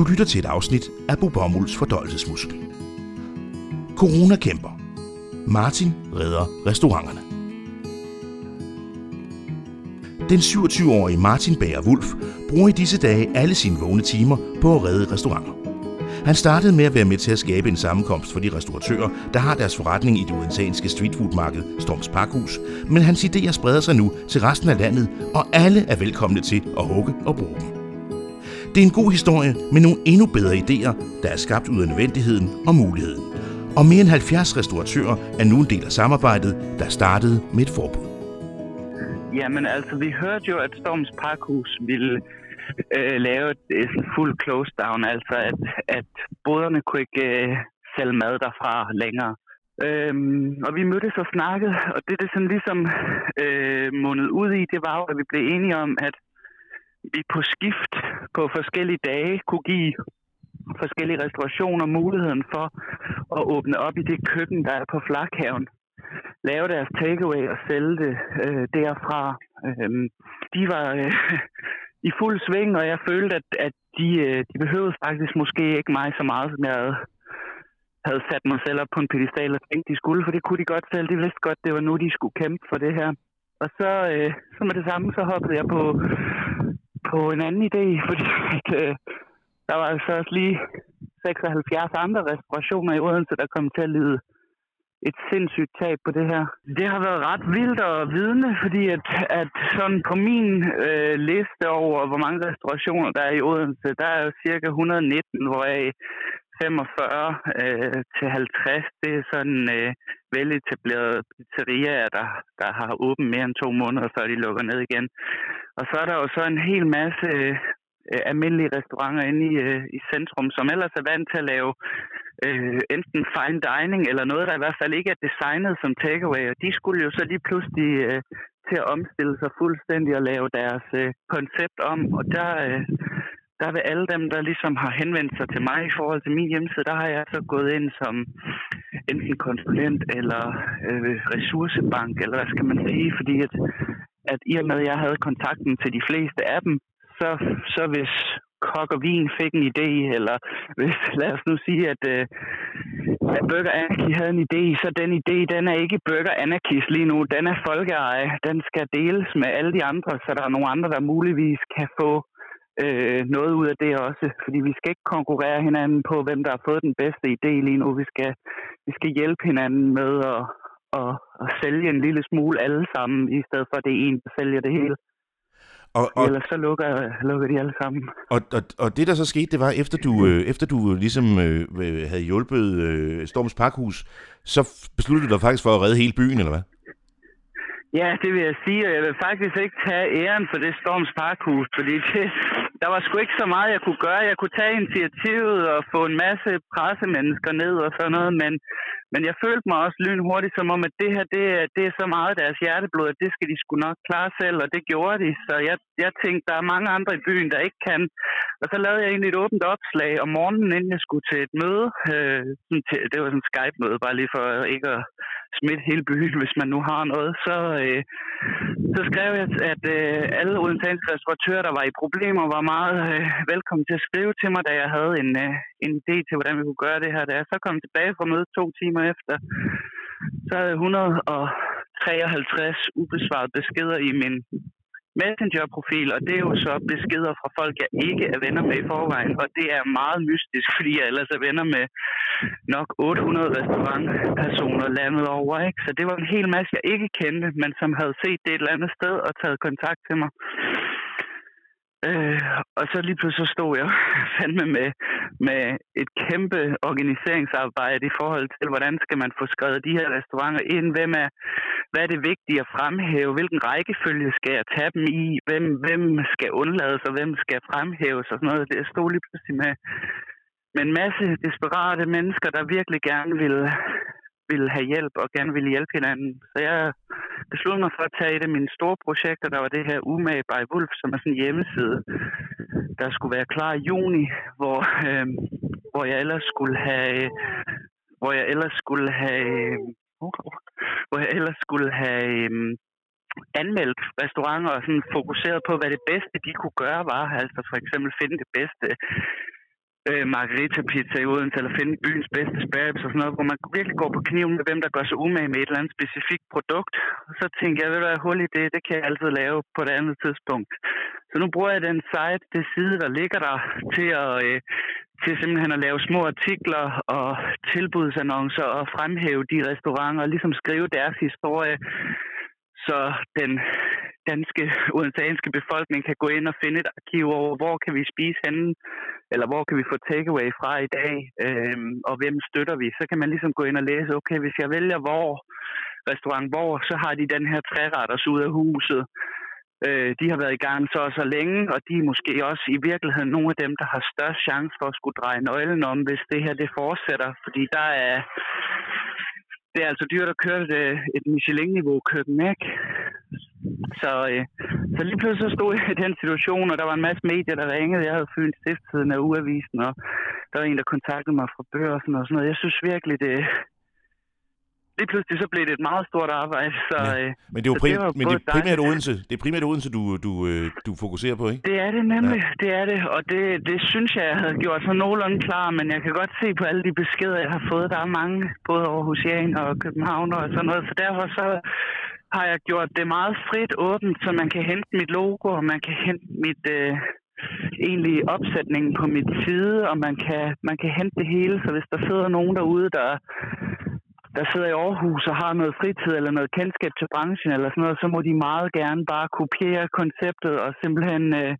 Du lytter til et afsnit af Bobomulds fordøjelsesmuskel. Corona kæmper. Martin redder restauranterne. Den 27-årige Martin Bager Wulf bruger i disse dage alle sine vågne timer på at redde restauranter. Han startede med at være med til at skabe en sammenkomst for de restauratører, der har deres forretning i det udenlandske streetfoodmarked Storms Parkhus, men hans idéer spreder sig nu til resten af landet, og alle er velkomne til at hugge og bruge dem. Det er en god historie med nogle endnu bedre idéer, der er skabt ud af nødvendigheden og muligheden. Og mere end 70 restauratører er nu en del af samarbejdet, der startede med et forbud. Jamen altså, vi hørte jo, at Storms Parkhus ville øh, lave et, et fuld close down, altså at, at boderne kunne ikke øh, sælge mad derfra længere. Øhm, og vi mødtes og snakkede, og det, det sådan ligesom øh, mundet ud i, det var jo, at vi blev enige om, at vi på skift på forskellige dage kunne give forskellige restaurationer muligheden for at åbne op i det køkken, der er på flakhaven. Lave deres takeaway og sælge det øh, derfra. Øhm, de var øh, i fuld sving, og jeg følte, at, at de, øh, de behøvede faktisk måske ikke mig så meget, som jeg havde, havde sat mig selv op på en pedestal og tænkte, de skulle, for det kunne de godt selv. De vidste godt, det var nu, de skulle kæmpe for det her. Og så, øh, så med det samme, så hoppede jeg på på en anden idé, fordi at, øh, der var altså også lige 76 andre restaurationer i Odense, der kom til at lide et sindssygt tab på det her. Det har været ret vildt at vidne, fordi at, at sådan på min øh, liste over, hvor mange restaurationer der er i Odense, der er jo cirka 119, hvoraf 45 øh, til 50, det er sådan øh, veletablerede pizzerier, der, der har åbent mere end to måneder, før de lukker ned igen. Og så er der jo så en hel masse øh, almindelige restauranter inde i, øh, i centrum, som ellers er vant til at lave øh, enten fine dining eller noget, der i hvert fald ikke er designet som takeaway. Og de skulle jo så lige pludselig øh, til at omstille sig fuldstændig og lave deres øh, koncept om. Og der, øh, der vil alle dem, der ligesom har henvendt sig til mig i forhold til min hjemmeside, der har jeg så gået ind som enten konsulent eller øh, ressourcebank, eller hvad skal man sige, fordi at, at i og med, at jeg havde kontakten til de fleste af dem, så, så hvis kok og vin fik en idé, eller hvis, lad os nu sige, at, øh, at Burger Anarchy havde en idé, så den idé, den er ikke Burger Anarchys lige nu, den er folkeeje. Den skal deles med alle de andre, så der er nogle andre, der muligvis kan få øh, noget ud af det også. Fordi vi skal ikke konkurrere hinanden på, hvem der har fået den bedste idé lige nu. Vi skal, vi skal hjælpe hinanden med at, at, at sælge en lille smule alle sammen, i stedet for at det er en, der sælger det hele. Og, og, Ellers så lukker, lukker de alle sammen. Og, og, og det, der så skete, det var, efter du, øh, efter du ligesom øh, havde hjulpet øh, Storms Parkhus, så besluttede du dig faktisk for at redde hele byen, eller hvad? Ja, det vil jeg sige, og jeg vil faktisk ikke tage æren for det Storms Parkhus, fordi det, der var sgu ikke så meget, jeg kunne gøre. Jeg kunne tage initiativet og få en masse pressemennesker ned og sådan noget, men, men jeg følte mig også lynhurtigt som om, at det her, det, det er så meget deres hjerteblod, at det skal de sgu nok klare selv, og det gjorde de. Så jeg, jeg tænkte, der er mange andre i byen, der ikke kan. Og så lavede jeg egentlig et åbent opslag om morgenen, inden jeg skulle til et møde. Øh, det var sådan en Skype-møde, bare lige for ikke at smitte hele byen, hvis man nu har noget. Så, øh, så skrev jeg, at øh, alle udenlandske restauratører, der var i problemer, var meget øh, velkommen til at skrive til mig, da jeg havde en, øh, en idé til, hvordan vi kunne gøre det her. Da jeg så kom tilbage fra mødet to timer efter, så havde jeg 153 ubesvarede beskeder i min Messenger-profil, og det er jo så beskeder fra folk, jeg ikke er venner med i forvejen, og det er meget mystisk, fordi jeg ellers er venner med nok 800 restaurantpersoner landet over, ikke? Så det var en hel masse, jeg ikke kendte, men som havde set det et eller andet sted og taget kontakt til mig. Øh, og så lige pludselig så stod jeg fandme med, med et kæmpe organiseringsarbejde i forhold til, hvordan skal man få skrevet de her restauranter ind, hvem er, hvad er det vigtige at fremhæve, hvilken rækkefølge skal jeg tage dem i, hvem, hvem skal undlades og hvem skal fremhæves og sådan noget. Det stod lige pludselig med, med en masse desperate mennesker, der virkelig gerne ville ville have hjælp og gerne ville hjælpe hinanden. Så jeg besluttet mig for at tage et af mine store projekter, der var det her Umage by Wolf, som er sådan en hjemmeside, der skulle være klar i juni, hvor, øh, hvor jeg ellers skulle have hvor jeg ellers skulle have hvor jeg ellers skulle have øh, anmeldt restauranter og sådan fokuseret på, hvad det bedste de kunne gøre var. Altså for eksempel finde det bedste øh, margarita pizza i Odense, eller finde byens bedste spæribs og sådan noget, hvor man virkelig går på kniven med hvem, der gør sig umage med et eller andet specifikt produkt. Og så tænker jeg, ved du hvad, hul i det, det kan jeg altid lave på et andet tidspunkt. Så nu bruger jeg den site, det side, der ligger der, til at, øh, til simpelthen at lave små artikler og tilbudsannoncer og fremhæve de restauranter og ligesom skrive deres historie, så den danske, udenlandske befolkning kan gå ind og finde et arkiv over, hvor kan vi spise henne, eller hvor kan vi få takeaway fra i dag, øh, og hvem støtter vi. Så kan man ligesom gå ind og læse, okay, hvis jeg vælger hvor, restaurant hvor, så har de den her træretters ud af huset. Øh, de har været i gang så og så længe, og de er måske også i virkeligheden nogle af dem, der har størst chance for at skulle dreje nøglen om, hvis det her det fortsætter. Fordi der er, det er altså dyrt at køre et, øh, et Michelin-niveau køkken, ikke? Så, øh, så lige pludselig så stod jeg i den situation, og der var en masse medier, der ringede. Jeg havde fyldt stifttiden af uavisen, og der var en, der kontaktede mig fra børsen og sådan noget. Jeg synes virkelig, det, lige pludselig så blev det et meget stort arbejde. Så, ja. øh, men det er jo prim, det men det er primært Odense, det er primært Odense du, du, øh, du fokuserer på, ikke? Det er det nemlig, ja. det er det. Og det, det synes jeg, jeg havde gjort så nogenlunde klar, men jeg kan godt se på alle de beskeder, jeg har fået. Der er mange, både Aarhusian og København og sådan noget. Så derfor så har jeg gjort det meget frit åbent, så man kan hente mit logo, og man kan hente mit... Øh, egentlig opsætning på mit side, og man kan, man kan hente det hele, så hvis der sidder nogen derude, der der sidder i Aarhus og har noget fritid eller noget kendskab til branchen eller sådan noget, så må de meget gerne bare kopiere konceptet og simpelthen øh,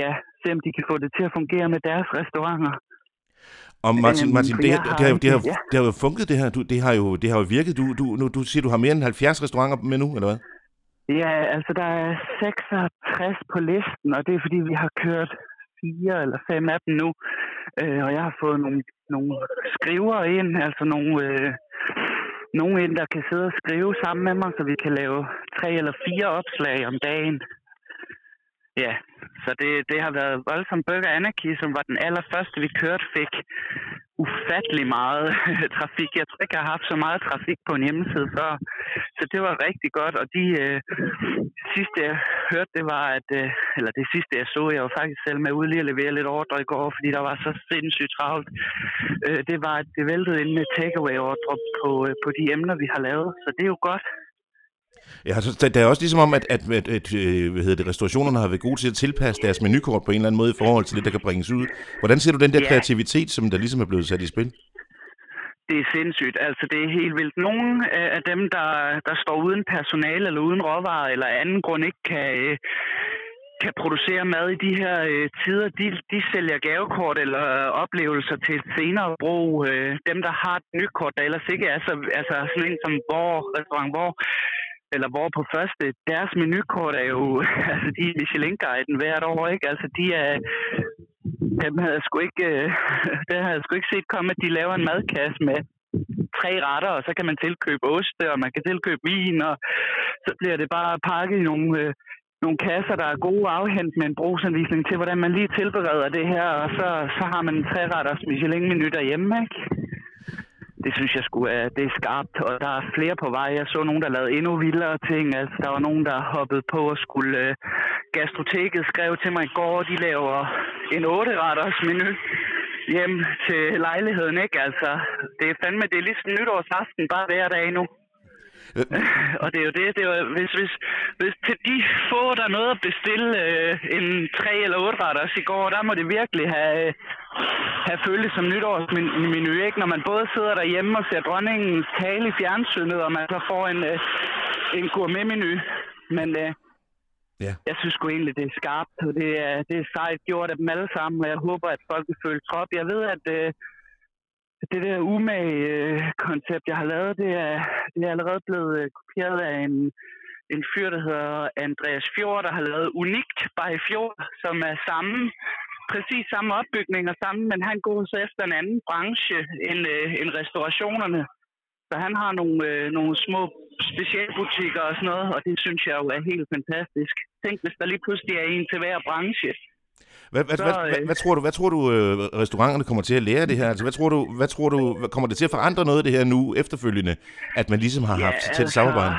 ja, se om de kan få det til at fungere med deres restauranter. Og Martin, Martin det, har, det, har, det, har, det har jo funket det her. Du, det, har jo, det har jo virket. Du, du, nu, du siger, du har mere end 70 restauranter med nu, eller hvad? Ja, altså der er 66 på listen, og det er fordi, vi har kørt fire eller fem af dem nu. Øh, og jeg har fået nogle, nogle skriver ind, altså nogle, øh, nogen ind, der kan sidde og skrive sammen med mig, så vi kan lave tre eller fire opslag om dagen. Ja, så det, det har været voldsomt. Burger Anarchy, som var den allerførste, vi kørte, fik ufattelig meget trafik. Jeg tror ikke, jeg har haft så meget trafik på en hjemmeside før. Så det var rigtig godt. Og de øh, sidste, jeg hørte, det var, at, øh, eller det sidste, jeg så, jeg var faktisk selv med ude lige at levere lidt ordre i går, fordi der var så sindssygt travlt. Øh, det var, at det væltede ind med takeaway-ordre på, øh, på de emner, vi har lavet. Så det er jo godt. Ja, altså, der er også ligesom om, at, at, at, at øh, hvad hedder det, restaurationerne har været gode til at tilpasse deres menukort på en eller anden måde i forhold til det, der kan bringes ud. Hvordan ser du den der ja. kreativitet, som der ligesom er blevet sat i spil? Det er sindssygt. Altså, det er helt vildt. Nogle af dem, der, der står uden personale eller uden råvarer eller anden grund ikke kan, øh, kan producere mad i de her øh, tider, de, de sælger gavekort eller oplevelser til senere brug. Øh, dem, der har et nykort, der ellers ikke er så, altså sådan en som Borg, restaurant hvor eller hvor på første, deres menukort er jo, altså de er Michelin-guiden hvert år, ikke? Altså de er, dem havde jeg sgu ikke, øh, det havde jeg sgu ikke set komme, at de laver en madkasse med tre retter, og så kan man tilkøbe oste, og man kan tilkøbe vin, og så bliver det bare pakket i nogle, øh, nogle kasser, der er gode afhent med en brugsanvisning til, hvordan man lige tilbereder det her, og så, så har man en tre retters Michelin-menu derhjemme, ikke? Det synes jeg skulle er, det er skarpt, og der er flere på vej. Jeg så nogen, der lavede endnu vildere ting. Altså, der var nogen, der hoppede på og skulle... Uh, gastroteket skrev til mig i går, de laver en 8-retters menu hjem til lejligheden, ikke? Altså, det er fandme, det er ligesom nytårsaften bare hver dag nu. og det er jo det, det jo, hvis, hvis, hvis til de få, der nåede at bestille øh, en 3 eller 8 retters i går, der må det virkelig have, have følt som nytårsmenu, ikke? Når man både sidder derhjemme og ser dronningens tale i fjernsynet, og man så får en, øh, en gourmetmenu. Men øh, ja. jeg synes sgu egentlig, det er skarpt, og det er, det er sejt gjort af dem alle sammen, og jeg håber, at folk vil føle trop. Jeg ved, at øh, det der umage-koncept, jeg har lavet, det er, det er allerede blevet øh, kopieret af en, en fyr, der hedder Andreas Fjord, der har lavet Unikt by Fjord, som er samme, præcis samme opbygning og samme, men han går så efter en anden branche end, øh, end restaurationerne. Så han har nogle, øh, nogle små specialbutikker og sådan noget, og det synes jeg jo er helt fantastisk. Tænk, hvis der lige pludselig er en til hver branche. Hvad, hvad, så, hvad, hvad, hvad tror du, hvad tror du øh, restauranterne kommer til at lære det her? Altså, hvad tror du, hvad tror du, kommer det til at forandre noget af det her nu efterfølgende, at man ligesom har ja, haft tæt altså, samarbejde?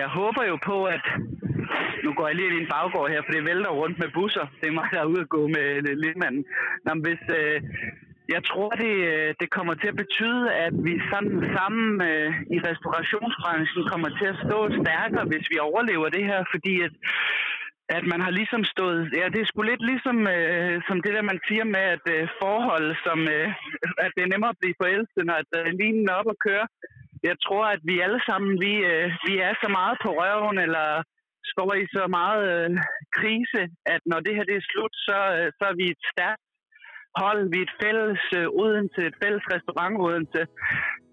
Jeg håber jo på, at nu går jeg lige ind i en baggård her, for det vælter rundt med busser. Det er mig, der er ude at gå med lindmanden. Nå, men hvis, øh, jeg tror, det, øh, det kommer til at betyde, at vi sådan sammen øh, i restaurationsbranchen kommer til at stå stærkere, hvis vi overlever det her, fordi at, at man har ligesom stået... Ja, det er sgu lidt ligesom øh, som det der, man siger med, at øh, forhold, som, øh, at det er nemmere at blive forelsket, når øh, linen er op og køre. Jeg tror, at vi alle sammen, vi, øh, vi er så meget på røven, eller står i så meget øh, krise, at når det her det er slut, så, øh, så er vi et stærkt hold, vi er et fælles øh, Odense, et fælles restaurant Odense.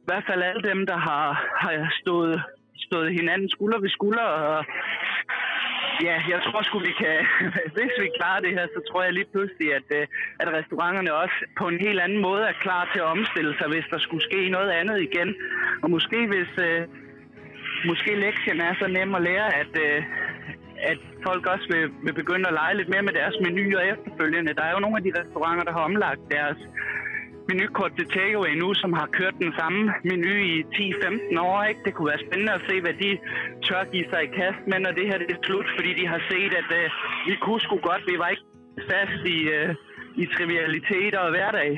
I hvert fald alle dem, der har, har stået, stået hinanden skulder ved skulder. Og ja, jeg tror sgu, vi kan, hvis vi klarer det her, så tror jeg lige pludselig, at, øh, at restauranterne også på en helt anden måde er klar til at omstille sig, hvis der skulle ske noget andet igen. Og måske hvis... Øh, måske lektien er så nem at lære, at, øh, at folk også vil, vil begynde at lege lidt mere med deres menuer efterfølgende. Der er jo nogle af de restauranter, der har omlagt deres menukort til takeaway nu, som har kørt den samme menu i 10-15 år. Ikke? Det kunne være spændende at se, hvad de tør give sig i kast med, når det her det er slut, fordi de har set, at uh, vi kunne sgu godt, vi var ikke fast i, uh, i trivialiteter og hverdag.